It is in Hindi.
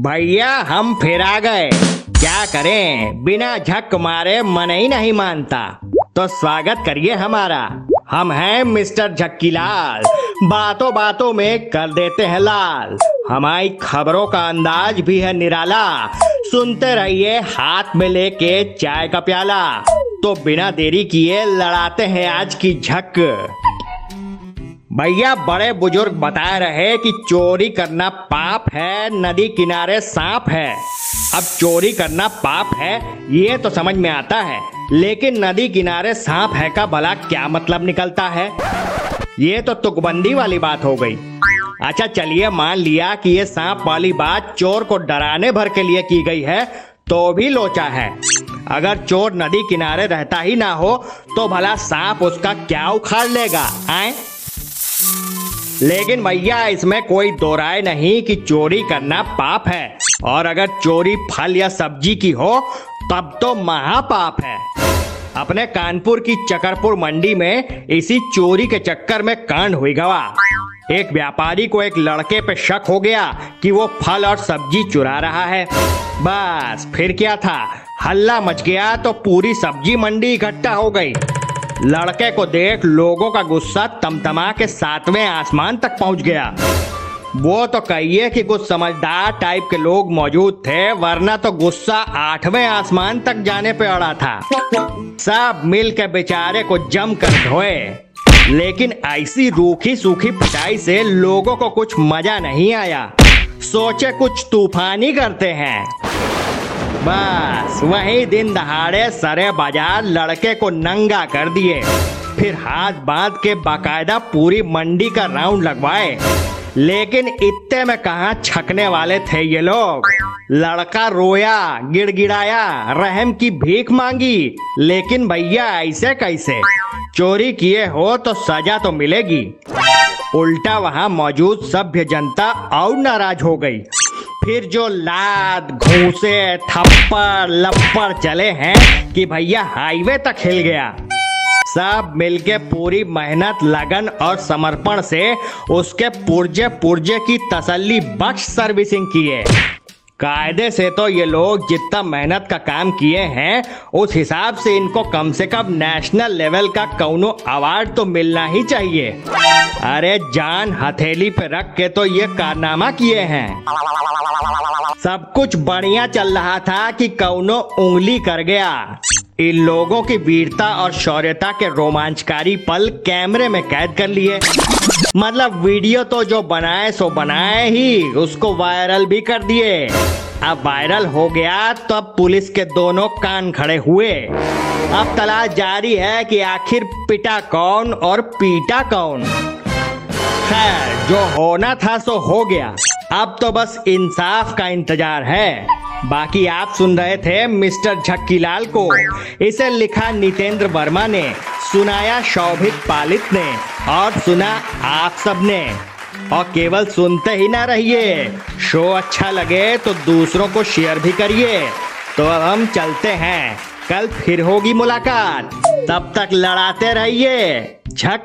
भैया, हम फिर आ गए। क्या करें? बिना झक मारे मन ही नहीं मानता। तो स्वागत करिए हमारा। हम हैं मिस्टर झक्कीलाल। बातों बातों में कर देते हैं लाल। हमारी खबरों का अंदाज भी है निराला। सुनते रहिए हाथ में लेके चाय का प्याला। तो बिना देरी किए लड़ाते हैं आज की झक। भैया, बड़े बुज़ुर्ग बता रहे कि चोरी करना पाप है, नदी किनारे सांप है। अब चोरी करना पाप है, ये तो समझ में आता है, लेकिन नदी किनारे सांप है का भला क्या मतलब निकलता है? ये तो तुकबंदी वाली बात हो गई। अच्छा चलिए मान लिया कि ये सांप वाली बात चोर को डराने भर के लिए की गई है तो भी लोचा है। अगर चोर नदी किनारे रहता ही ना हो तो भला सांप उसका क्या उखाड़ लेगा, आए? लेकिन भैया, इसमें कोई दो राय नहीं कि चोरी करना पाप है। और अगर चोरी फल या सब्ज़ी की हो, तब तो महापाप है। अपने कानपुर की चकरपुर मंडी में इसी चोरी के चक्कर में कांड हुई गवा। एक व्यापारी को एक लड़के पे शक हो गया कि वो फल और सब्ज़ी चुरा रहा है। बस, फिर क्या था? हल्ला मच गया तो पूरी सब्ज़ी मंडी इकट्ठा हो गई। लड़के को देख लोगों का गुस्सा तमतमा के सातवें आसमान तक पहुँच गया। वो तो कहिए कि कुछ समझदार टाइप के लोग मौजूद थे, वरना तो गुस्सा आठवें आसमान तक जाने पे अड़ा था। सब मिल के बेचारे को जम कर धोए। लेकिन ऐसी रूखी सूखी पिटाई से लोगों को कुछ मज़ा नहीं आया। सोचे कुछ तूफानी करते हैं। बस वही दिन दहाड़े सरे बाज़ार लड़के को नंगा कर दिए। फिर हाथ बाँध के बाकायदा पूरी मंडी का राउंड लगवाए। लेकिन इतने में कहा छकने वाले थे ये लोग? लड़का रोया, गिड़गिड़ाया, रहम की भीख मांगी। लेकिन भैया ऐसे कैसे? चोरी किए हो तो सजा तो मिलेगी। उल्टा वहाँ मौजूद सभ्य जनता और नाराज़ हो गई। फिर जो लाद, घूसे, थप्पड़, लप्पड़ चले हैं कि भैया हाईवे तक हिल गया। सब मिलके पूरी मेहनत, लगन और समर्पण से उसके पुर्जे पुर्जे की तसल्ली बख्श सर्विसिंग किए। कायदे से तो ये लोग जितना मेहनत का काम किए हैं, उस हिसाब से इनको कम से कम नेशनल लेवल का कौनो अवार्ड तो मिलना ही चाहिए। अरे जान हथेली पे रख के तो ये कारनामा किए हैं। सब कुछ बढ़िया चल रहा था कि कौनो उंगली कर गया। इन लोगों की वीरता और शौर्यता के रोमांचकारी पल कैमरे में कैद कर लिए। मतलब वीडियो तो जो बनाए, सो बनाए ही, उसको वायरल भी कर दिए। अब वायरल हो गया तो अब पुलिस के दोनों कान खड़े हुए। अब तलाश जारी है कि आखिर पिटा कौन और पीटा कौन। खैर, जो होना था सो हो गया। अब तो बस इंसाफ का इंतज़ार है। बाकी आप सुन रहे थे मिस्टर झक्कीलाल को। इसे लिखा नितेंद्र वर्मा ने, सुनाया शौभिक पालित ने, और सुना आप सबने और केवल सुनते ही ना रहिए। शो अच्छा लगे तो दूसरों को शेयर भी करिए। तो अब हम चलते हैं। कल फिर होगी मुलाकात। तब तक लड़ाते रहिए। झक।